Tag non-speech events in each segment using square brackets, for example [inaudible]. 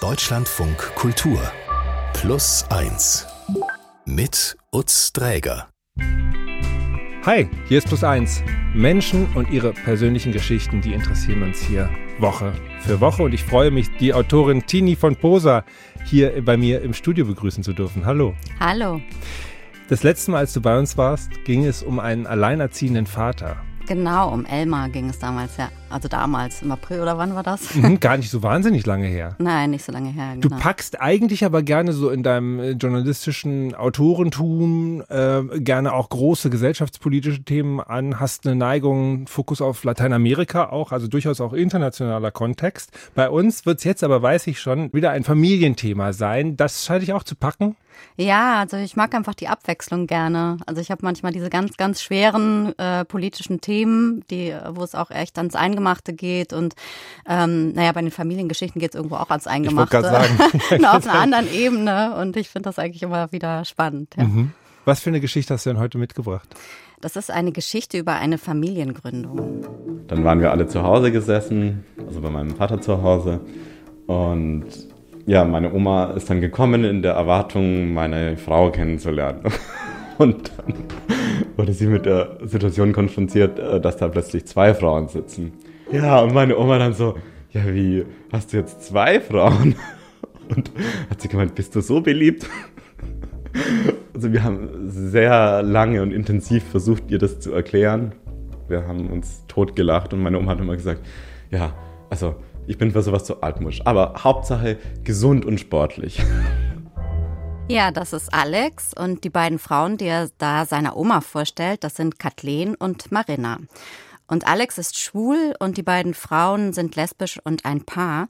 Deutschlandfunk Kultur Plus 1 mit Utz Dräger. Hi, hier ist Plus 1. Menschen und ihre persönlichen Geschichten, die interessieren uns hier Woche für Woche und ich freue mich, die Autorin Tini von Posa hier bei mir im Studio begrüßen zu dürfen. Hallo. Hallo. Das letzte Mal, als du bei uns warst, ging es um einen alleinerziehenden Vater. Genau, um Elmar ging es damals, ja. Also damals, im April oder wann war das? Mhm, gar nicht so wahnsinnig lange her. Nein, nicht so lange her. Genau. Du packst eigentlich aber gerne so in deinem äh, journalistischen Autorentum äh, gerne auch große gesellschaftspolitische Themen an, hast eine Neigung, Fokus auf Lateinamerika auch, also durchaus auch internationaler Kontext. Bei uns wird es jetzt aber, weiß ich schon, wieder ein Familienthema sein. Das scheint ich auch zu packen. Ja, also ich mag einfach die Abwechslung gerne. Also ich habe manchmal diese ganz, ganz schweren äh, politischen Themen, die, wo es auch echt ans Eingemachte geht. Und ähm, naja, bei den Familiengeschichten geht es irgendwo auch ans Eingemachte. Ich sagen. [laughs] Nur auf einer anderen Ebene. Und ich finde das eigentlich immer wieder spannend. Ja. Mhm. Was für eine Geschichte hast du denn heute mitgebracht? Das ist eine Geschichte über eine Familiengründung. Dann waren wir alle zu Hause gesessen, also bei meinem Vater zu Hause. Und ja, meine Oma ist dann gekommen in der Erwartung, meine Frau kennenzulernen. [laughs] Und dann wurde sie mit der Situation konfrontiert, äh, dass da plötzlich zwei Frauen sitzen. Ja, und meine Oma dann so, ja, wie, hast du jetzt zwei Frauen? [laughs] Und hat sie gemeint, bist du so beliebt? [laughs] Also wir haben sehr lange und intensiv versucht, ihr das zu erklären. Wir haben uns totgelacht und meine Oma hat immer gesagt, ja, also ich bin für sowas zu altmusch. Aber Hauptsache gesund und sportlich. [laughs] Ja, das ist Alex und die beiden Frauen, die er da seiner Oma vorstellt, das sind Kathleen und Marina. Und Alex ist schwul und die beiden Frauen sind lesbisch und ein Paar.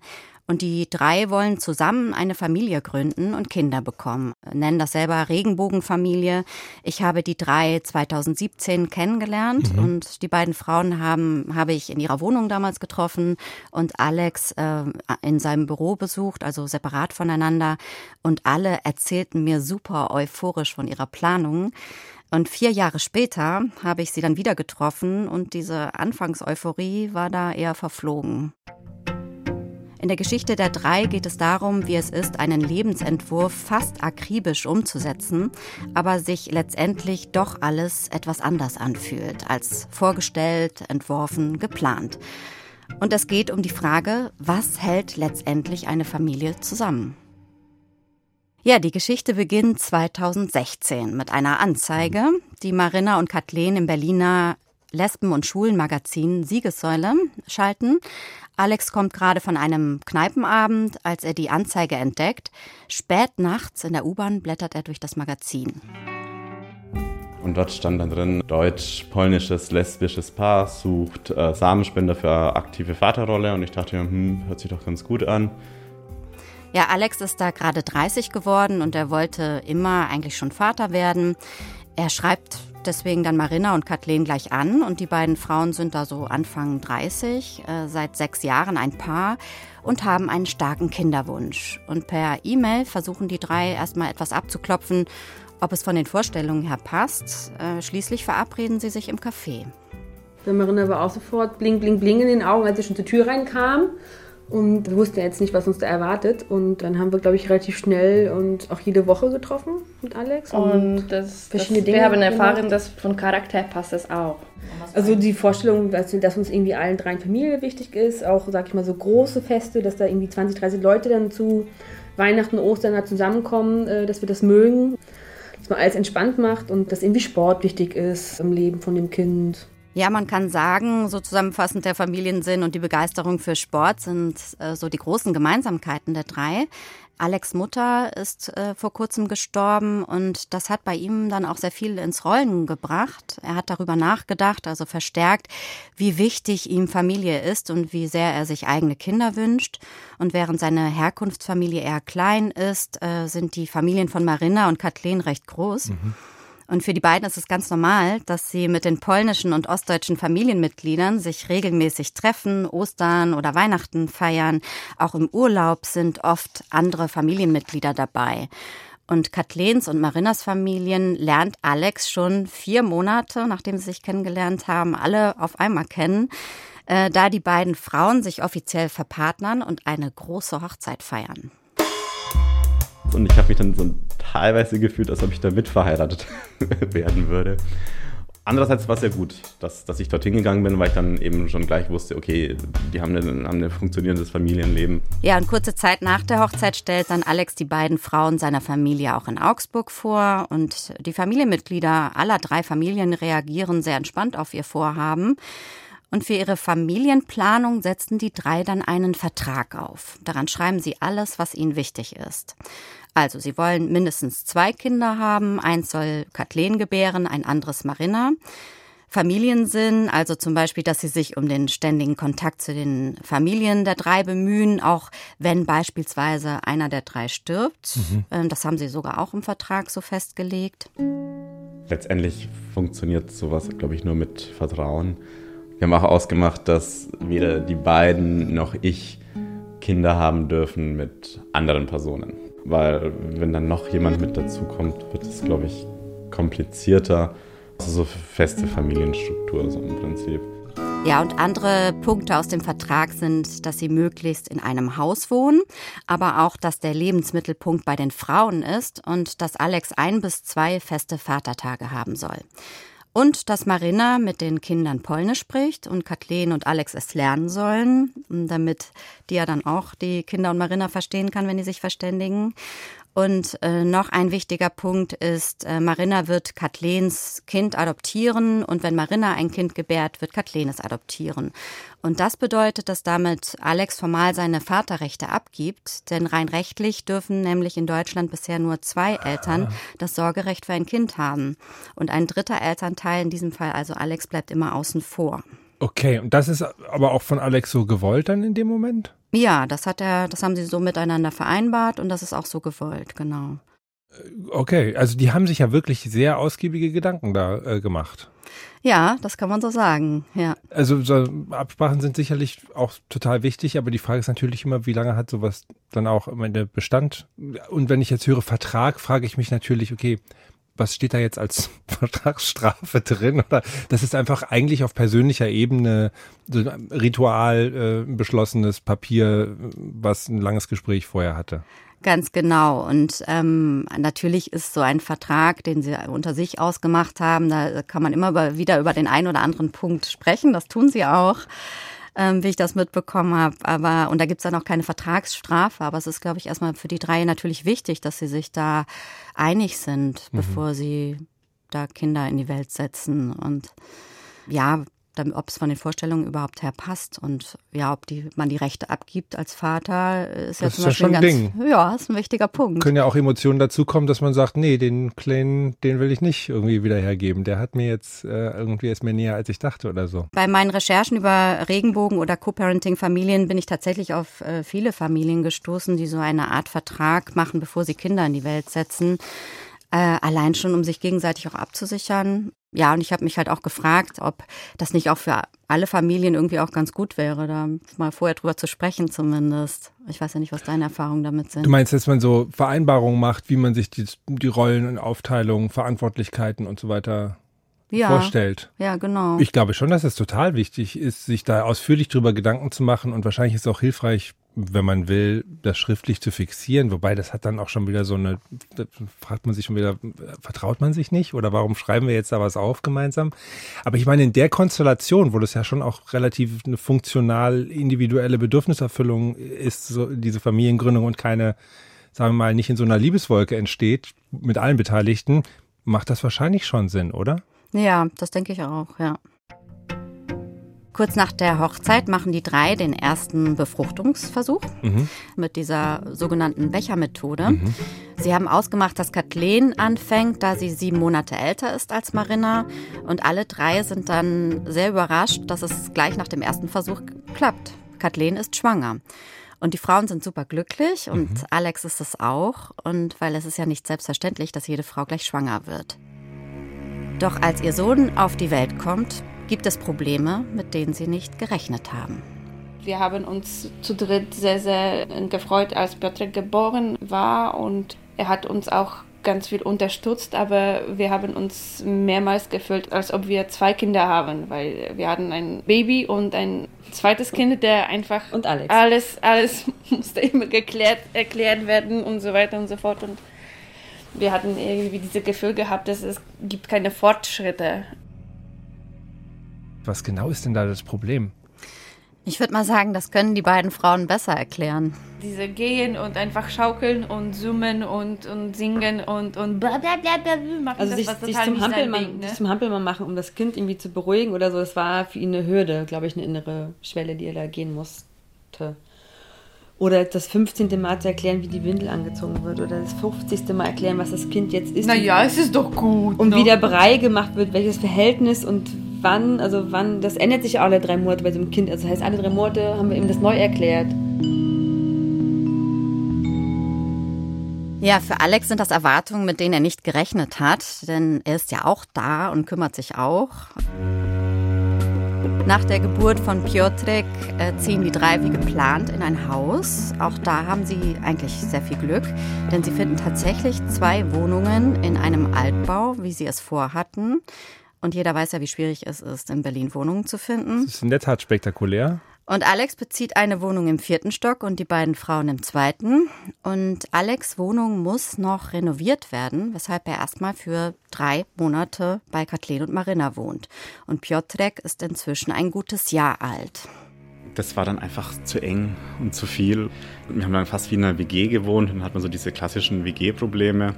Und die drei wollen zusammen eine Familie gründen und Kinder bekommen, nennen das selber Regenbogenfamilie. Ich habe die drei 2017 kennengelernt mhm. und die beiden Frauen haben, habe ich in ihrer Wohnung damals getroffen und Alex äh, in seinem Büro besucht, also separat voneinander. Und alle erzählten mir super euphorisch von ihrer Planung. Und vier Jahre später habe ich sie dann wieder getroffen und diese Anfangseuphorie war da eher verflogen. In der Geschichte der drei geht es darum, wie es ist, einen Lebensentwurf fast akribisch umzusetzen, aber sich letztendlich doch alles etwas anders anfühlt als vorgestellt, entworfen, geplant. Und es geht um die Frage, was hält letztendlich eine Familie zusammen? Ja, die Geschichte beginnt 2016 mit einer Anzeige, die Marina und Kathleen im Berliner Lesben- und Schulenmagazin Siegessäule schalten. Alex kommt gerade von einem Kneipenabend, als er die Anzeige entdeckt. Spät nachts in der U-Bahn blättert er durch das Magazin. Und dort stand dann drin, deutsch-polnisches lesbisches Paar sucht äh, Samenspender für aktive Vaterrolle. Und ich dachte, hm, hört sich doch ganz gut an. Ja, Alex ist da gerade 30 geworden und er wollte immer eigentlich schon Vater werden. Er schreibt deswegen dann Marina und Kathleen gleich an und die beiden Frauen sind da so Anfang 30, äh, seit sechs Jahren ein Paar und haben einen starken Kinderwunsch. Und per E-Mail versuchen die drei erstmal etwas abzuklopfen, ob es von den Vorstellungen her passt. Äh, schließlich verabreden sie sich im Café. Marina war auch sofort bling, bling, bling in den Augen, als sie schon zur Tür reinkam. Und wir wussten jetzt nicht, was uns da erwartet. Und dann haben wir, glaube ich, relativ schnell und auch jede Woche getroffen mit Alex. Und, und das, verschiedene das, Dinge. Wir haben erfahren, dass von Charakter passt es auch. Also die Vorstellung, dass, dass, uns irgendwie allen dreien Familie wichtig ist, auch, sag ich mal, so große Feste, dass da irgendwie 20, 30 Leute dann zu Weihnachten, Ostern da zusammenkommen, äh, dass wir das mögen. Dass man alles entspannt macht und dass irgendwie Sport wichtig ist im Leben von dem Kind. Ja, man kann sagen, so zusammenfassend der Familiensinn und die Begeisterung für Sport sind äh, so die großen Gemeinsamkeiten der drei. Alex Mutter ist äh, vor kurzem gestorben und das hat bei ihm dann auch sehr viel ins Rollen gebracht. Er hat darüber nachgedacht, also verstärkt, wie wichtig ihm Familie ist und wie sehr er sich eigene Kinder wünscht. Und während seine Herkunftsfamilie eher klein ist, äh, sind die Familien von Marina und Kathleen recht groß. Mhm. Und für die beiden ist es ganz normal, dass sie mit den polnischen und ostdeutschen Familienmitgliedern sich regelmäßig treffen, Ostern oder Weihnachten feiern. Auch im Urlaub sind oft andere Familienmitglieder dabei. Und Kathlens und Marinas Familien lernt Alex schon vier Monate, nachdem sie sich kennengelernt haben, alle auf einmal kennen. äh, da die beiden Frauen sich offiziell verpartnern und eine große Hochzeit feiern. Und ich habe mich dann so teilweise gefühlt, als ob ich da mitverheiratet [laughs] werden würde. Andererseits war es ja gut, dass, dass ich dorthin gegangen bin, weil ich dann eben schon gleich wusste, okay, die haben ein, haben ein funktionierendes Familienleben. Ja, und kurze Zeit nach der Hochzeit stellt dann Alex die beiden Frauen seiner Familie auch in Augsburg vor. Und die Familienmitglieder aller drei Familien reagieren sehr entspannt auf ihr Vorhaben. Und für ihre Familienplanung setzten die drei dann einen Vertrag auf. Daran schreiben sie alles, was ihnen wichtig ist. Also, sie wollen mindestens zwei Kinder haben. Eins soll Kathleen gebären, ein anderes Marina. Familiensinn, also zum Beispiel, dass sie sich um den ständigen Kontakt zu den Familien der drei bemühen, auch wenn beispielsweise einer der drei stirbt. Mhm. Ähm, das haben sie sogar auch im Vertrag so festgelegt. Letztendlich funktioniert sowas, glaube ich, nur mit Vertrauen. Wir haben auch ausgemacht, dass weder die beiden noch ich Kinder haben dürfen mit anderen Personen weil wenn dann noch jemand mit dazu kommt, wird es, glaube ich, komplizierter. Also so feste Familienstruktur so im Prinzip. Ja, und andere Punkte aus dem Vertrag sind, dass sie möglichst in einem Haus wohnen, aber auch, dass der Lebensmittelpunkt bei den Frauen ist und dass Alex ein bis zwei feste Vatertage haben soll. Und dass Marina mit den Kindern Polnisch spricht und Kathleen und Alex es lernen sollen, damit die ja dann auch die Kinder und Marina verstehen kann, wenn die sich verständigen. Und äh, noch ein wichtiger Punkt ist, äh, Marina wird Kathlens Kind adoptieren und wenn Marina ein Kind gebärt, wird Kathleen es adoptieren. Und das bedeutet, dass damit Alex formal seine Vaterrechte abgibt, denn rein rechtlich dürfen nämlich in Deutschland bisher nur zwei Eltern das Sorgerecht für ein Kind haben. Und ein dritter Elternteil, in diesem Fall also Alex, bleibt immer außen vor. Okay, und das ist aber auch von Alex so gewollt dann in dem Moment? Ja, das hat er, das haben sie so miteinander vereinbart und das ist auch so gewollt, genau. Okay, also die haben sich ja wirklich sehr ausgiebige Gedanken da äh, gemacht. Ja, das kann man so sagen, ja. Also so Absprachen sind sicherlich auch total wichtig, aber die Frage ist natürlich immer, wie lange hat sowas dann auch am Ende Bestand? Und wenn ich jetzt höre Vertrag, frage ich mich natürlich, okay, was steht da jetzt als [laughs] Vertragsstrafe drin? Oder das ist einfach eigentlich auf persönlicher Ebene so ein Ritual äh, beschlossenes Papier, was ein langes Gespräch vorher hatte. Ganz genau. Und ähm, natürlich ist so ein Vertrag, den sie unter sich ausgemacht haben, da kann man immer über, wieder über den einen oder anderen Punkt sprechen. Das tun sie auch ähm, wie ich das mitbekommen habe. Aber, und da gibt's dann auch keine Vertragsstrafe, aber es ist, glaube ich, erstmal für die drei natürlich wichtig, dass sie sich da einig sind, mhm. bevor sie da Kinder in die Welt setzen. Und ja, ob es von den Vorstellungen überhaupt her passt und ja, ob die, man die Rechte abgibt als Vater, ist ja zum Beispiel ja ein ganz, Ding. ja, ist ein wichtiger Punkt. Können ja auch Emotionen dazukommen, dass man sagt, nee, den Kleinen, den will ich nicht irgendwie wieder hergeben. Der hat mir jetzt äh, irgendwie ist mir näher, als ich dachte oder so. Bei meinen Recherchen über Regenbogen oder Co-Parenting-Familien bin ich tatsächlich auf äh, viele Familien gestoßen, die so eine Art Vertrag machen, bevor sie Kinder in die Welt setzen. Äh, allein schon, um sich gegenseitig auch abzusichern. Ja, und ich habe mich halt auch gefragt, ob das nicht auch für alle Familien irgendwie auch ganz gut wäre, da mal vorher drüber zu sprechen zumindest. Ich weiß ja nicht, was deine Erfahrungen damit sind. Du meinst, dass man so Vereinbarungen macht, wie man sich die, die Rollen und Aufteilungen, Verantwortlichkeiten und so weiter ja, vorstellt. Ja, genau. Ich glaube schon, dass es total wichtig ist, sich da ausführlich drüber Gedanken zu machen und wahrscheinlich ist es auch hilfreich, wenn man will, das schriftlich zu fixieren. Wobei das hat dann auch schon wieder so eine, da fragt man sich schon wieder, vertraut man sich nicht oder warum schreiben wir jetzt da was auf gemeinsam? Aber ich meine, in der Konstellation, wo das ja schon auch relativ eine funktional individuelle Bedürfniserfüllung ist, so diese Familiengründung und keine, sagen wir mal, nicht in so einer Liebeswolke entsteht mit allen Beteiligten, macht das wahrscheinlich schon Sinn, oder? Ja, das denke ich auch, ja. Kurz nach der Hochzeit machen die drei den ersten Befruchtungsversuch mhm. mit dieser sogenannten Bechermethode. Mhm. Sie haben ausgemacht, dass Kathleen anfängt, da sie sieben Monate älter ist als Marina. Und alle drei sind dann sehr überrascht, dass es gleich nach dem ersten Versuch klappt. Kathleen ist schwanger. Und die Frauen sind super glücklich und mhm. Alex ist es auch. Und weil es ist ja nicht selbstverständlich, dass jede Frau gleich schwanger wird. Doch als ihr Sohn auf die Welt kommt, gibt es Probleme, mit denen sie nicht gerechnet haben. Wir haben uns zu dritt sehr, sehr gefreut, als Patrick geboren war und er hat uns auch ganz viel unterstützt, aber wir haben uns mehrmals gefühlt, als ob wir zwei Kinder haben, weil wir hatten ein Baby und ein zweites Kind, der einfach und Alex. alles, alles [laughs] musste immer geklärt, erklärt werden und so weiter und so fort. Und wir hatten irgendwie dieses Gefühl gehabt, dass es gibt keine Fortschritte. Was genau ist denn da das Problem? Ich würde mal sagen, das können die beiden Frauen besser erklären. Diese gehen und einfach schaukeln und summen und, und singen und, und blablabla machen. Also das, sich, sich, zum Hampelmann, ne? sich zum Hampelmann machen, um das Kind irgendwie zu beruhigen oder so, das war für ihn eine Hürde, glaube ich, eine innere Schwelle, die er da gehen musste. Oder das 15. Mal zu erklären, wie die Windel angezogen wird. Oder das 50. Mal erklären, was das Kind jetzt ist. Naja, es ist doch gut. Und ne? wie der Brei gemacht wird, welches Verhältnis und wann, also wann, das ändert sich alle drei Monate bei so einem Kind. Also das heißt, alle drei Monate haben wir ihm das neu erklärt. Ja, für Alex sind das Erwartungen, mit denen er nicht gerechnet hat, denn er ist ja auch da und kümmert sich auch. Nach der Geburt von Piotrek äh, ziehen die drei wie geplant in ein Haus. Auch da haben sie eigentlich sehr viel Glück, denn sie finden tatsächlich zwei Wohnungen in einem Altbau, wie sie es vorhatten. Und jeder weiß ja, wie schwierig es ist, in Berlin Wohnungen zu finden. Das ist in der Tat spektakulär. Und Alex bezieht eine Wohnung im vierten Stock und die beiden Frauen im zweiten. Und Alex Wohnung muss noch renoviert werden, weshalb er erstmal für drei Monate bei Kathleen und Marina wohnt. Und Piotrek ist inzwischen ein gutes Jahr alt. Das war dann einfach zu eng und zu viel. Wir haben dann fast wie in einer WG gewohnt und dann hat man so diese klassischen WG-Probleme.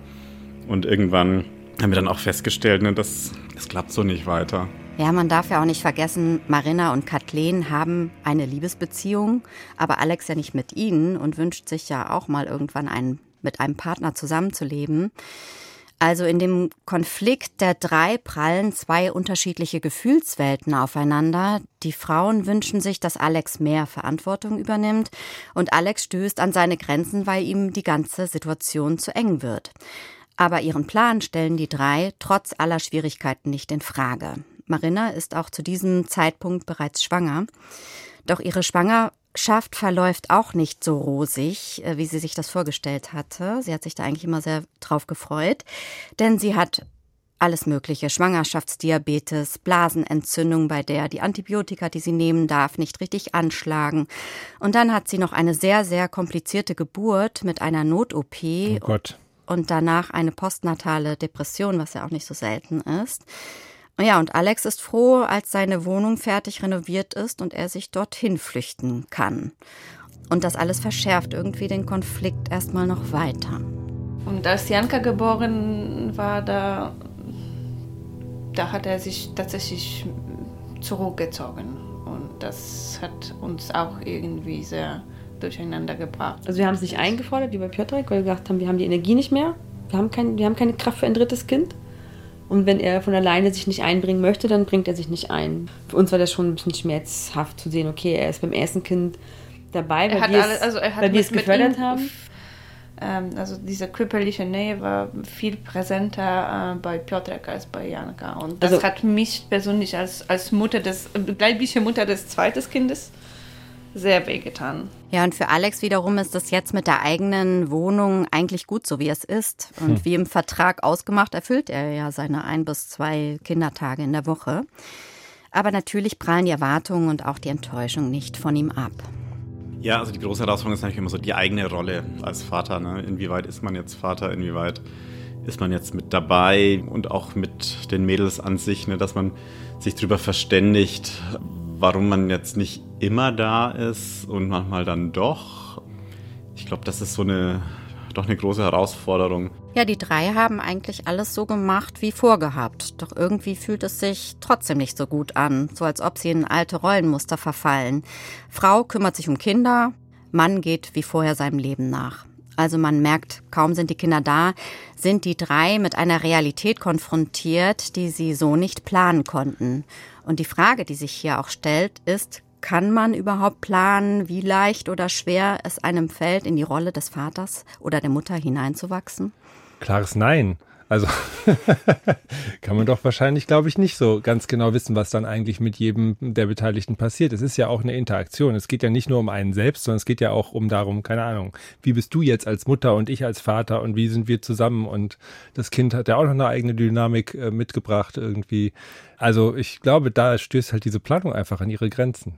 Und irgendwann haben wir dann auch festgestellt, ne, das, das klappt so nicht weiter. Ja, man darf ja auch nicht vergessen, Marina und Kathleen haben eine Liebesbeziehung, aber Alex ja nicht mit ihnen und wünscht sich ja auch mal irgendwann einen, mit einem Partner zusammenzuleben. Also in dem Konflikt der drei prallen zwei unterschiedliche Gefühlswelten aufeinander. Die Frauen wünschen sich, dass Alex mehr Verantwortung übernimmt und Alex stößt an seine Grenzen, weil ihm die ganze Situation zu eng wird. Aber ihren Plan stellen die drei trotz aller Schwierigkeiten nicht in Frage. Marina ist auch zu diesem Zeitpunkt bereits schwanger. Doch ihre Schwangerschaft verläuft auch nicht so rosig, äh, wie sie sich das vorgestellt hatte. Sie hat sich da eigentlich immer sehr drauf gefreut, denn sie hat alles Mögliche, Schwangerschaftsdiabetes, Blasenentzündung, bei der die Antibiotika, die sie nehmen darf, nicht richtig anschlagen. Und dann hat sie noch eine sehr, sehr komplizierte Geburt mit einer Not-OP. Oh Gott und danach eine postnatale Depression, was ja auch nicht so selten ist. Ja, und Alex ist froh, als seine Wohnung fertig renoviert ist und er sich dorthin flüchten kann. Und das alles verschärft irgendwie den Konflikt erstmal noch weiter. Und als Janka geboren war, da, da hat er sich tatsächlich zurückgezogen. Und das hat uns auch irgendwie sehr durcheinander gebracht. Also wir haben es nicht eingefordert, wie bei Piotrek, weil wir gesagt haben, wir haben die Energie nicht mehr. Wir haben, kein, wir haben keine Kraft für ein drittes Kind. Und wenn er von alleine sich nicht einbringen möchte, dann bringt er sich nicht ein. Für uns war das schon ein bisschen schmerzhaft zu sehen, okay, er ist beim ersten Kind dabei, weil wir es, also weil wir es gefördert haben. Ähm, also diese körperliche Nähe war viel präsenter äh, bei Piotrek als bei Janka. Und das also, hat mich persönlich als, als Mutter des, leibliche Mutter des zweiten Kindes sehr wehgetan. Ja, und für Alex wiederum ist es jetzt mit der eigenen Wohnung eigentlich gut so, wie es ist. Und hm. wie im Vertrag ausgemacht, erfüllt er ja seine ein bis zwei Kindertage in der Woche. Aber natürlich prallen die Erwartungen und auch die Enttäuschung nicht von ihm ab. Ja, also die große Herausforderung ist natürlich immer so die eigene Rolle als Vater. Ne? Inwieweit ist man jetzt Vater, inwieweit ist man jetzt mit dabei und auch mit den Mädels an sich, ne? dass man sich darüber verständigt, warum man jetzt nicht immer da ist und manchmal dann doch. Ich glaube, das ist so eine doch eine große Herausforderung. Ja, die drei haben eigentlich alles so gemacht wie vorgehabt. Doch irgendwie fühlt es sich trotzdem nicht so gut an, so als ob sie in alte Rollenmuster verfallen. Frau kümmert sich um Kinder, Mann geht wie vorher seinem Leben nach. Also man merkt, kaum sind die Kinder da, sind die drei mit einer Realität konfrontiert, die sie so nicht planen konnten. Und die Frage, die sich hier auch stellt, ist, kann man überhaupt planen, wie leicht oder schwer es einem fällt, in die Rolle des Vaters oder der Mutter hineinzuwachsen? Klares Nein. Also [laughs] kann man doch wahrscheinlich, glaube ich, nicht so ganz genau wissen, was dann eigentlich mit jedem der Beteiligten passiert. Es ist ja auch eine Interaktion. Es geht ja nicht nur um einen selbst, sondern es geht ja auch um darum, keine Ahnung, wie bist du jetzt als Mutter und ich als Vater und wie sind wir zusammen und das Kind hat ja auch noch eine eigene Dynamik äh, mitgebracht irgendwie. Also ich glaube, da stößt halt diese Planung einfach an ihre Grenzen.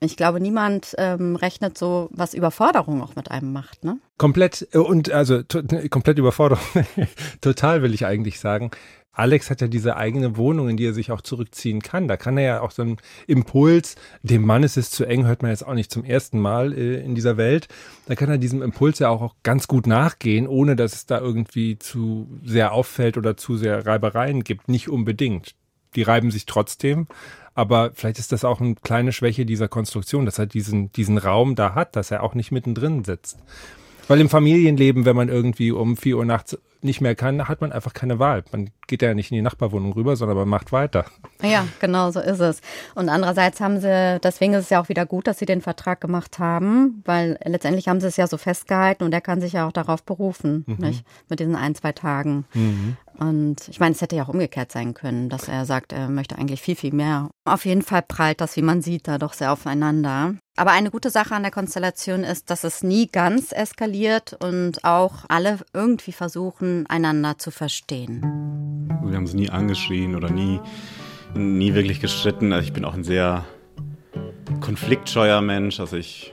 Ich glaube, niemand ähm, rechnet so, was Überforderung auch mit einem macht, ne? Komplett äh, und also komplett Überforderung. [laughs] Total will ich eigentlich sagen. Alex hat ja diese eigene Wohnung, in die er sich auch zurückziehen kann. Da kann er ja auch so einen Impuls, dem Mann ist es zu eng, hört man jetzt auch nicht zum ersten Mal äh, in dieser Welt. Da kann er diesem Impuls ja auch, auch ganz gut nachgehen, ohne dass es da irgendwie zu sehr auffällt oder zu sehr Reibereien gibt. Nicht unbedingt. Die reiben sich trotzdem, aber vielleicht ist das auch eine kleine Schwäche dieser Konstruktion, dass er diesen, diesen Raum da hat, dass er auch nicht mittendrin sitzt. Weil im Familienleben, wenn man irgendwie um vier Uhr nachts nicht mehr kann, hat man einfach keine Wahl. Man geht ja nicht in die Nachbarwohnung rüber, sondern man macht weiter. Ja, genau so ist es. Und andererseits haben sie, deswegen ist es ja auch wieder gut, dass sie den Vertrag gemacht haben, weil letztendlich haben sie es ja so festgehalten und er kann sich ja auch darauf berufen, mhm. nicht? Mit diesen ein, zwei Tagen. Mhm. Und ich meine, es hätte ja auch umgekehrt sein können, dass er sagt, er möchte eigentlich viel, viel mehr. Auf jeden Fall prallt das, wie man sieht, da doch sehr aufeinander. Aber eine gute Sache an der Konstellation ist, dass es nie ganz eskaliert und auch alle irgendwie versuchen, einander zu verstehen. Wir haben es nie angeschrien oder nie, nie wirklich gestritten. Also ich bin auch ein sehr konfliktscheuer Mensch. Also ich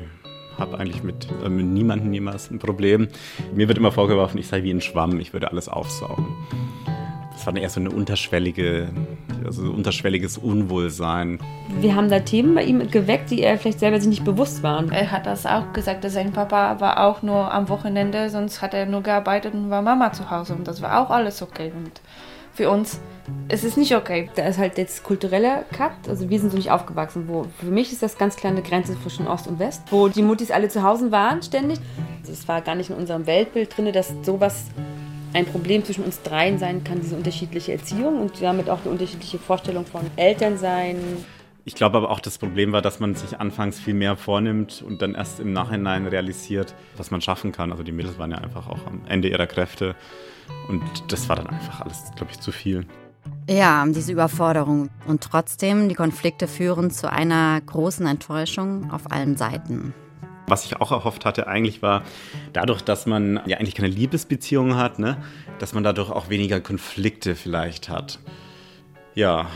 habe eigentlich mit, äh, mit niemandem jemals ein Problem. Mir wird immer vorgeworfen, ich sei wie ein Schwamm, ich würde alles aufsaugen. Das war eher so eine unterschwellige, also unterschwelliges Unwohlsein. Wir haben da Themen bei ihm geweckt, die er vielleicht selber sich nicht bewusst waren. Er hat das auch gesagt, dass sein Papa war auch nur am Wochenende, sonst hat er nur gearbeitet und war Mama zu Hause und das war auch alles okay. Und für uns es ist nicht okay. Da ist halt jetzt kultureller Cut. Also wir sind so nicht aufgewachsen. Wo für mich ist das ganz klar eine Grenze zwischen Ost und West, wo die Muttis alle zu Hause waren ständig. Es war gar nicht in unserem Weltbild drin, dass sowas ein Problem zwischen uns dreien sein kann, diese unterschiedliche Erziehung und damit auch eine unterschiedliche Vorstellung von Elternsein. Ich glaube aber auch, das Problem war, dass man sich anfangs viel mehr vornimmt und dann erst im Nachhinein realisiert, was man schaffen kann. Also die Mädels waren ja einfach auch am Ende ihrer Kräfte und das war dann einfach alles, glaube ich, zu viel. Ja, diese Überforderung. Und trotzdem, die Konflikte führen zu einer großen Enttäuschung auf allen Seiten. Was ich auch erhofft hatte, eigentlich war, dadurch, dass man ja eigentlich keine Liebesbeziehung hat, ne, dass man dadurch auch weniger Konflikte vielleicht hat. Ja.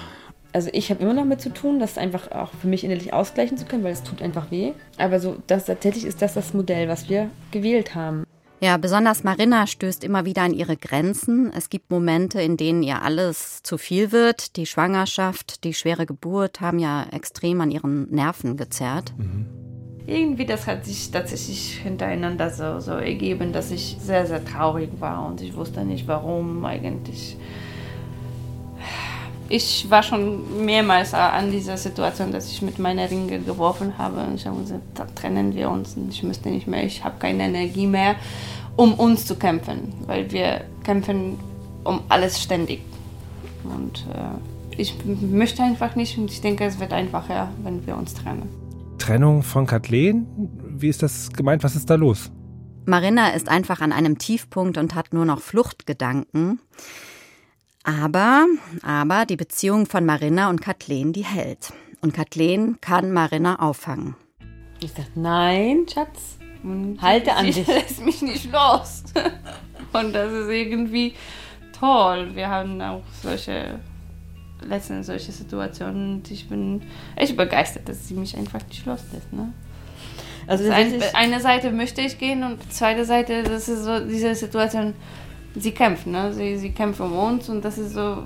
Also ich habe immer noch mit zu tun, das einfach auch für mich innerlich ausgleichen zu können, weil es tut einfach weh. Aber so, das tatsächlich ist das das Modell, was wir gewählt haben. Ja, besonders Marina stößt immer wieder an ihre Grenzen. Es gibt Momente, in denen ihr alles zu viel wird. Die Schwangerschaft, die schwere Geburt haben ja extrem an ihren Nerven gezerrt. Mhm irgendwie das hat sich tatsächlich hintereinander so, so ergeben, dass ich sehr, sehr traurig war und ich wusste nicht warum eigentlich. Ich war schon mehrmals an dieser Situation, dass ich mit meiner Ringe geworfen habe und ich habe gesagt, da trennen wir uns und ich müsste nicht mehr, ich habe keine Energie mehr, um uns zu kämpfen, weil wir kämpfen um alles ständig. Und äh, ich möchte einfach nicht und ich denke, es wird einfacher, wenn wir uns trennen. Trennung von Kathleen? Wie ist das gemeint? Was ist da los? Marina ist einfach an einem Tiefpunkt und hat nur noch Fluchtgedanken. Aber, aber die Beziehung von Marina und Kathleen, die hält. Und Kathleen kann Marina auffangen. Ich sag, nein, Schatz, halte an dich. [laughs] Lass mich nicht los. [laughs] Und das ist irgendwie toll. Wir haben auch solche letztens solche Situationen und ich bin echt begeistert, dass sie mich einfach nicht loslässt. Ne? Also ein, eine Seite möchte ich gehen und die zweite Seite, das ist so diese Situation, sie kämpft, ne? sie, sie kämpft um uns und das ist so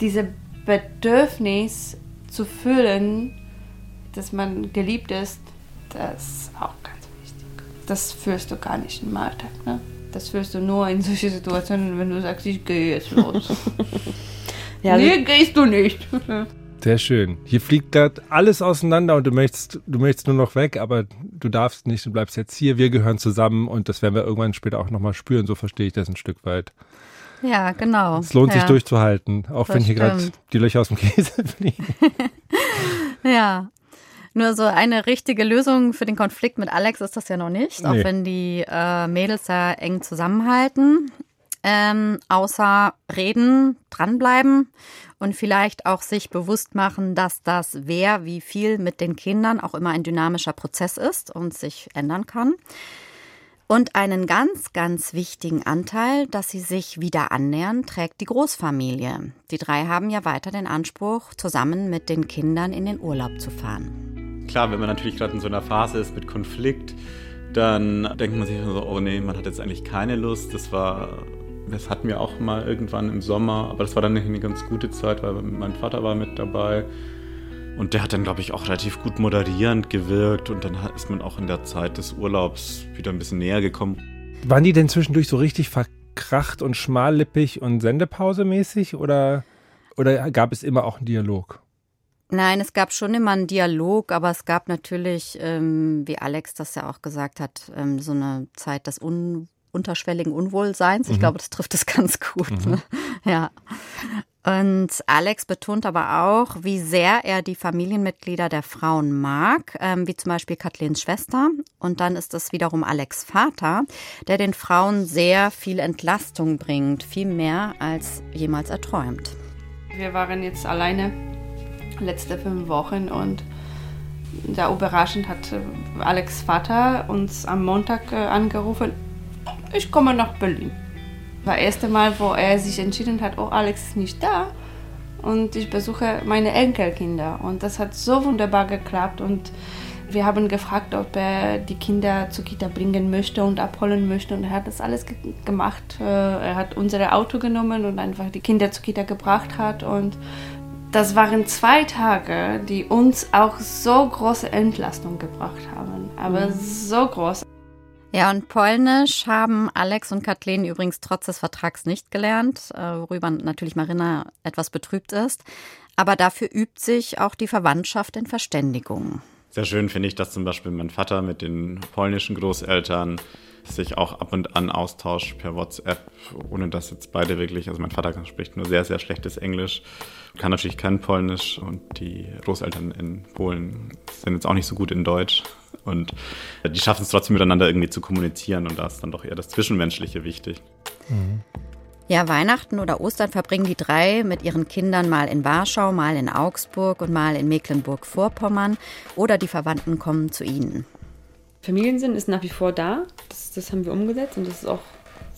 diese Bedürfnis zu fühlen, dass man geliebt ist, das ist auch ganz wichtig. Das fühlst du gar nicht im Alltag. Ne? Das fühlst du nur in solchen Situationen, wenn du sagst, ich gehe jetzt los. [laughs] Ja, nee, gehst du nicht. [laughs] Sehr schön. Hier fliegt gerade alles auseinander und du möchtest, du möchtest nur noch weg, aber du darfst nicht, du bleibst jetzt hier. Wir gehören zusammen und das werden wir irgendwann später auch nochmal spüren. So verstehe ich das ein Stück weit. Ja, genau. Es lohnt ja. sich durchzuhalten, auch das wenn hier gerade die Löcher aus dem Käse [laughs] fliegen. [laughs] ja. Nur so eine richtige Lösung für den Konflikt mit Alex ist das ja noch nicht, nee. auch wenn die äh, Mädels da eng zusammenhalten. Ähm, außer reden, dranbleiben und vielleicht auch sich bewusst machen, dass das wer wie viel mit den Kindern auch immer ein dynamischer Prozess ist und sich ändern kann. Und einen ganz, ganz wichtigen Anteil, dass sie sich wieder annähern, trägt die Großfamilie. Die drei haben ja weiter den Anspruch, zusammen mit den Kindern in den Urlaub zu fahren. Klar, wenn man natürlich gerade in so einer Phase ist mit Konflikt, dann denkt man sich so, oh nee, man hat jetzt eigentlich keine Lust. Das war, das hatten wir auch mal irgendwann im Sommer, aber das war dann eine ganz gute Zeit, weil mein Vater war mit dabei. Und der hat dann, glaube ich, auch relativ gut moderierend gewirkt. Und dann ist man auch in der Zeit des Urlaubs wieder ein bisschen näher gekommen. Waren die denn zwischendurch so richtig verkracht und schmallippig und sendepausemäßig? Oder, oder gab es immer auch einen Dialog? Nein, es gab schon immer einen Dialog, aber es gab natürlich, ähm, wie Alex das ja auch gesagt hat, ähm, so eine Zeit des un unterschwelligen Unwohlseins. Ich mhm. glaube, das trifft es ganz gut. Mhm. Ne? Ja. Und Alex betont aber auch, wie sehr er die Familienmitglieder der Frauen mag, ähm, wie zum Beispiel Kathlens Schwester. Und dann ist es wiederum Alex Vater, der den Frauen sehr viel Entlastung bringt, viel mehr als jemals erträumt. Wir waren jetzt alleine letzte fünf Wochen und da überraschend hat Alex Vater uns am Montag äh, angerufen, ich komme nach Berlin war das erste Mal, wo er sich entschieden hat, oh, Alex ist nicht da und ich besuche meine Enkelkinder. Und das hat so wunderbar geklappt und wir haben gefragt, ob er die Kinder zur Kita bringen möchte und abholen möchte und er hat das alles ge gemacht. Äh, er hat unser Auto genommen und einfach die Kinder zur Kita gebracht hat und das waren zwei Tage, die uns auch so große Entlastung gebracht haben. Aber mhm. so groß. Ja, und Polnisch haben Alex und Kathleen übrigens trotz des Vertrags nicht gelernt, äh, worüber natürlich Marina etwas betrübt ist. Aber dafür übt sich auch die Verwandtschaft in Verständigung. Sehr schön finde ich, dass zum Beispiel mein Vater mit den polnischen Großeltern sich auch ab und an austauscht per WhatsApp, ohne dass jetzt beide wirklich, also mein Vater spricht nur sehr, sehr schlechtes Englisch, kann natürlich kein Polnisch und die Großeltern in Polen sind jetzt auch nicht so gut in Deutsch. Und die schaffen es trotzdem miteinander irgendwie zu kommunizieren und da ist dann doch eher das Zwischenmenschliche wichtig. Mhm. Ja, Weihnachten oder Ostern verbringen die drei mit ihren Kindern mal in Warschau, mal in Augsburg und mal in Mecklenburg-Vorpommern oder die Verwandten kommen zu ihnen. Familiensinn ist nach wie vor da. Das, das haben wir umgesetzt und das ist auch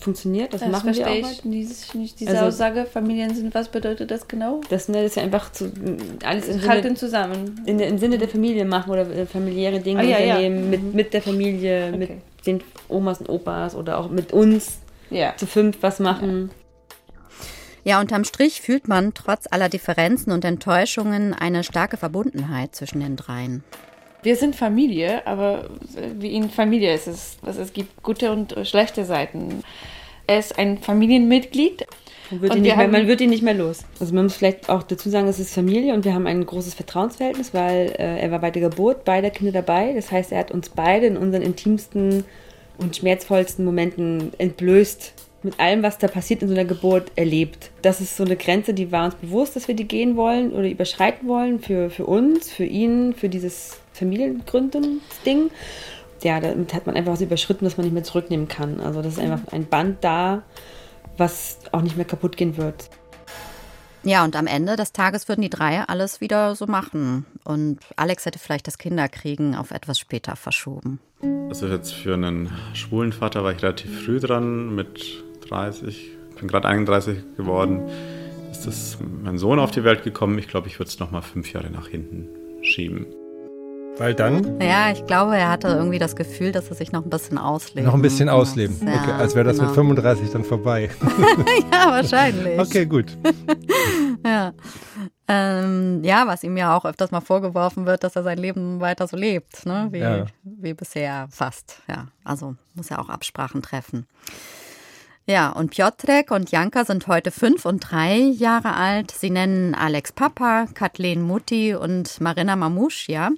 funktioniert. Das, das machen wir auch. Ich halt. dieses, nicht diese also, Aussage, Familiensinn, was bedeutet das genau? Das, ne, das ist ja einfach zu, alles im Sinne, zusammen. In, im Sinne der Familie machen oder äh, familiäre Dinge ah, ja, unternehmen ja. mit, mhm. mit der Familie, okay. mit den Omas und Opas oder auch mit uns ja. zu fünf was machen. Ja, unterm Strich fühlt man trotz aller Differenzen und Enttäuschungen eine starke Verbundenheit zwischen den dreien. Wir sind Familie, aber wie in Familie ist es. Also es gibt gute und schlechte Seiten. Er ist ein Familienmitglied. Man wird, ihn nicht, mehr, man wird ihn nicht mehr los. Also man muss vielleicht auch dazu sagen, es ist Familie und wir haben ein großes Vertrauensverhältnis, weil äh, er war bei der Geburt beider Kinder dabei. Das heißt, er hat uns beide in unseren intimsten und schmerzvollsten Momenten entblößt mit allem, was da passiert in so einer Geburt, erlebt. Das ist so eine Grenze, die war uns bewusst, dass wir die gehen wollen oder überschreiten wollen für, für uns, für ihn, für dieses Familiengründungsding. Ja, damit hat man einfach was überschritten, was man nicht mehr zurücknehmen kann. Also das ist einfach ein Band da, was auch nicht mehr kaputt gehen wird. Ja, und am Ende des Tages würden die drei alles wieder so machen. Und Alex hätte vielleicht das Kinderkriegen auf etwas später verschoben. Also jetzt für einen schwulen Vater war ich relativ früh dran, mit 30. Ich bin gerade 31 geworden. Ist das mein Sohn auf die Welt gekommen? Ich glaube, ich würde es noch mal fünf Jahre nach hinten schieben. Weil dann? Ja, ich glaube, er hatte irgendwie das Gefühl, dass er sich noch ein bisschen ausleben Noch ein bisschen ausleben. Ja, okay, als wäre das genau. mit 35 dann vorbei. [laughs] [laughs] ja, wahrscheinlich. Okay, gut. [laughs] ja. Ähm, ja, was ihm ja auch öfters mal vorgeworfen wird, dass er sein Leben weiter so lebt, ne? wie, ja. wie bisher fast. Ja, also muss er auch Absprachen treffen. Ja, und Piotrek und Janka sind heute fünf und drei Jahre alt. Sie nennen Alex Papa, Kathleen Mutti und Marina Mamuschia.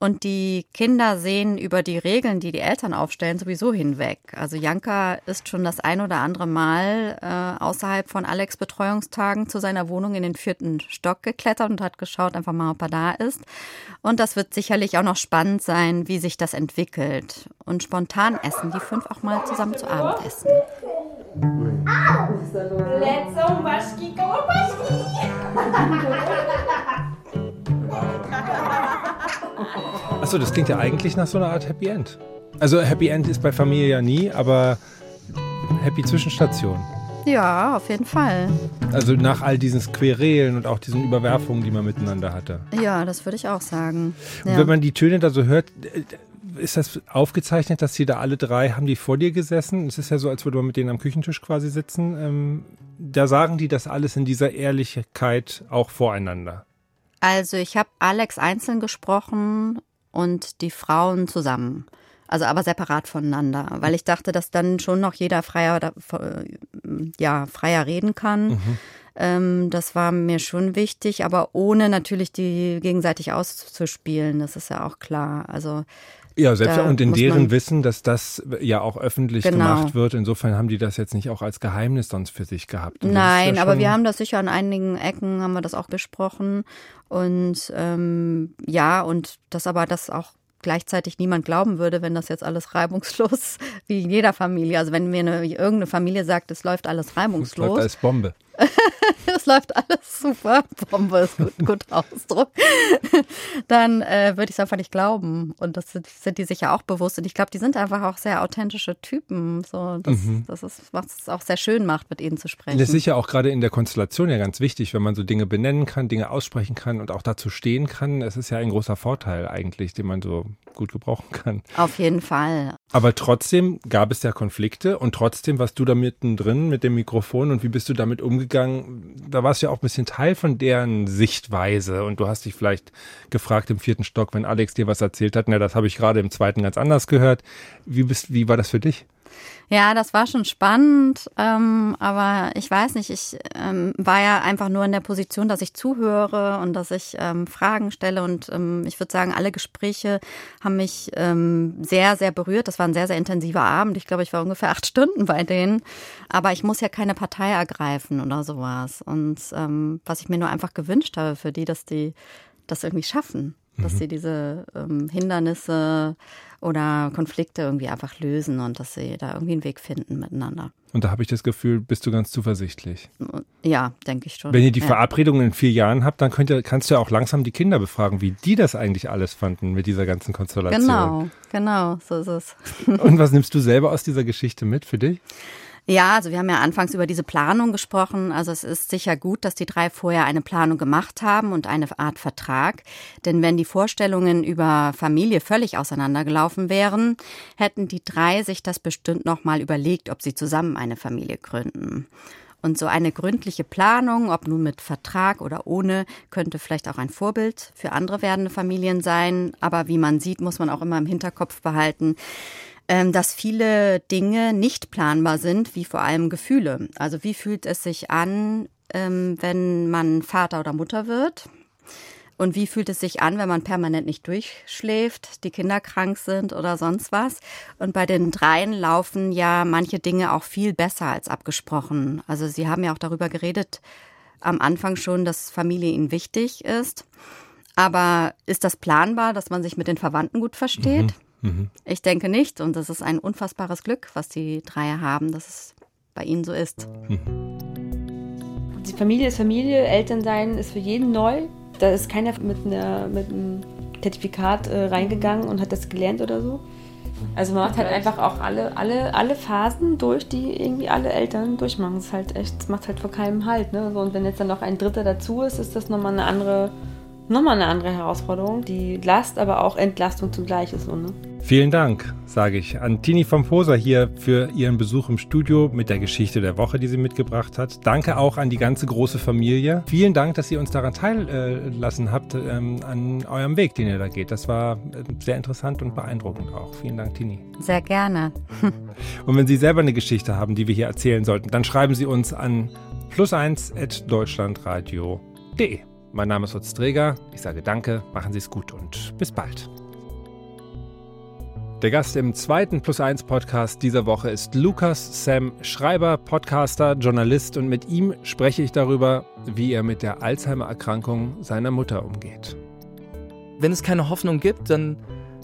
Und die Kinder sehen über die Regeln, die die Eltern aufstellen, sowieso hinweg. Also Janka ist schon das ein oder andere Mal äh, außerhalb von Alex Betreuungstagen zu seiner Wohnung in den vierten Stock geklettert und hat geschaut einfach mal, ob er da ist. Und das wird sicherlich auch noch spannend sein, wie sich das entwickelt. Und spontan essen die fünf auch mal zusammen zu Abendessen. Let's go, Waschki, go, [laughs] Achso, das klingt ja eigentlich nach so einer Art Happy End. Also Happy End ist bei Familie ja nie, aber Happy Zwischenstation. Ja, auf jeden Fall. Also nach all diesen Querelen und auch diesen Überwerfungen, die man miteinander hatte. Ja, das würde ich auch sagen. Und Ja. wenn man die Töne da so hört, äh, ist das aufgezeichnet, dass sie da alle drei, haben die vor dir gesessen? Es ist ja so, als würde man mit denen am Küchentisch quasi sitzen. Ähm, da sagen die das alles in dieser Ehrlichkeit auch voreinander. Also ich habe Alex einzeln gesprochen und die Frauen zusammen. Also aber separat voneinander, weil ich dachte, dass dann schon noch jeder freier, äh, ja, freier reden kann. Ähm, das war mir schon wichtig, aber ohne natürlich die gegenseitig auszuspielen. Das ist ja auch klar. Also Ja, selbst Da und in deren Wissen, dass das ja auch öffentlich Genau. gemacht wird. Insofern haben die das jetzt nicht auch als Geheimnis sonst für sich gehabt. Und Nein, ja aber wir haben das sicher an einigen Ecken haben wir das auch besprochen und ähm, ja und das aber das auch gleichzeitig niemand glauben würde, wenn das jetzt alles [laughs] reibungslos wie in jeder Familie. Also wenn mir eine, irgendeine Familie sagt, es läuft alles Das läuft reibungslos, als Bombe. [laughs] es läuft alles super, Bombe ist gut, guter Ausdruck, dann äh, würde ich es einfach nicht glauben. Und das sind, sind die sich ja auch bewusst. Und ich glaube, die sind einfach auch sehr authentische Typen. So, das, das ist, was es auch sehr schön macht, mit ihnen zu sprechen. Das ist sicher auch gerade in der Konstellation ja ganz wichtig, wenn man so Dinge benennen kann, Dinge aussprechen kann und auch dazu stehen kann. Es ist ja ein großer Vorteil eigentlich, den man so gut gebrauchen kann. Auf jeden Fall. Aber trotzdem gab es ja Konflikte und trotzdem warst du da mittendrin mit dem Mikrofon und wie bist du damit umgegangen? Da warst du ja auch ein bisschen Teil von deren Sichtweise und du hast dich vielleicht gefragt im vierten Stock, wenn Alex dir was erzählt hat, na, das habe ich gerade im zweiten ganz anders gehört. Wie bist, wie war das für dich? Ja, das war schon spannend, ähm, aber ich weiß nicht, ich ähm, war ja einfach nur in der Position, dass ich zuhöre und dass ich ähm, Fragen stelle und ähm, ich würde sagen, alle Gespräche haben mich ähm, sehr, sehr berührt. Das war ein sehr, sehr intensiver Abend. Ich glaube, ich war ungefähr [laughs] acht Stunden bei denen, aber ich muss ja keine Partei ergreifen oder sowas. Und ähm, was ich mir nur einfach gewünscht habe für die, dass die das irgendwie schaffen, dass sie diese ähm, Hindernisse oder Konflikte irgendwie einfach lösen und dass sie da irgendwie einen Weg finden miteinander. Und da habe ich das Gefühl, bist du ganz zuversichtlich. Ja, denke ich schon. Wenn ihr die ja. Verabredungen in vier Jahren habt, dann könnt ihr, kannst du ja auch langsam die Kinder befragen, wie die das eigentlich alles fanden mit dieser ganzen Konstellation. Genau, genau, so ist es. Und was nimmst du selber aus dieser Geschichte mit für dich? Ja, also wir haben ja anfangs über diese Planung gesprochen. Also es ist sicher gut, dass die drei vorher eine Planung gemacht haben und eine Art Vertrag. Denn wenn die Vorstellungen über Familie völlig auseinandergelaufen wären, hätten die drei sich das bestimmt nochmal überlegt, ob sie zusammen eine Familie gründen. Und so eine gründliche Planung, ob nun mit Vertrag oder ohne, könnte vielleicht auch ein Vorbild für andere werdende Familien sein. Aber wie man sieht, muss man auch immer im Hinterkopf behalten, dass viele Dinge nicht planbar sind, wie vor allem Gefühle. Also wie fühlt es sich an, ähm, wenn man Vater oder Mutter wird? Und wie fühlt es sich an, wenn man permanent nicht durchschläft, die Kinder krank sind oder sonst was? Und bei den dreien laufen ja manche Dinge auch viel besser als abgesprochen. Also Sie haben ja auch darüber geredet am Anfang schon, dass Familie Ihnen wichtig ist. Aber ist das planbar, dass man sich mit den Verwandten gut versteht? Ich denke nicht. Und das ist ein unfassbares Glück, was die drei haben, dass es bei ihnen so ist. Die Familie ist Familie, Elternsein ist für jeden neu. Da ist keiner mit, einer, mit einem Zertifikat äh, reingegangen und hat das gelernt oder so. Also man macht halt einfach auch alle, alle, alle Phasen durch, die irgendwie alle Eltern durchmachen. Das ist halt echt, das macht halt vor keinem Halt. Ne? So, und wenn jetzt dann noch ein Dritter dazu ist, ist das nochmal eine andere, nochmal eine andere Herausforderung, die Last, aber auch Entlastung zugleich ist. So, ne? Vielen Dank, sage ich an Tini vom Poser hier für ihren Besuch im Studio mit der Geschichte der Woche, die sie mitgebracht hat. Danke auch an die ganze große Familie. Vielen Dank, dass ihr uns daran teillassen habt, ähm, an eurem Weg, den ihr da geht. Das war äh, sehr interessant und beeindruckend auch. Vielen Dank, Tini. Sehr gerne. [laughs] Und wenn Sie selber eine Geschichte haben, die wir hier erzählen sollten, dann schreiben Sie uns an plus1.deutschlandradio.de. Mein Name ist Lutz Träger. Ich sage Danke, machen Sie es gut und bis bald. Der Gast im zweiten Plus 1 Podcast dieser Woche ist Lukas Sam Schreiber, Podcaster, Journalist und mit ihm spreche ich darüber, wie er mit der Alzheimer-Erkrankung seiner Mutter umgeht. Wenn es keine Hoffnung gibt, dann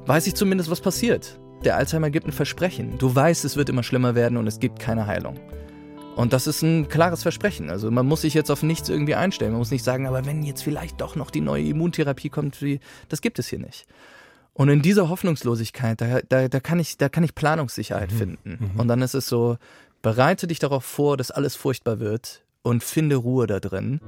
weiß ich zumindest, was passiert. Der Alzheimer gibt ein Versprechen. Du weißt, es wird immer schlimmer werden und es gibt keine Heilung. Und das ist ein klares Versprechen. Also man muss sich jetzt auf nichts irgendwie einstellen. Man muss nicht sagen, aber wenn jetzt vielleicht doch noch die neue Immuntherapie kommt, das gibt es hier nicht. Und in dieser Hoffnungslosigkeit, da, da, da, kann, ich, da kann ich Planungssicherheit mhm. finden. Mhm. Und dann ist es so, bereite dich darauf vor, dass alles furchtbar wird und finde Ruhe da drin.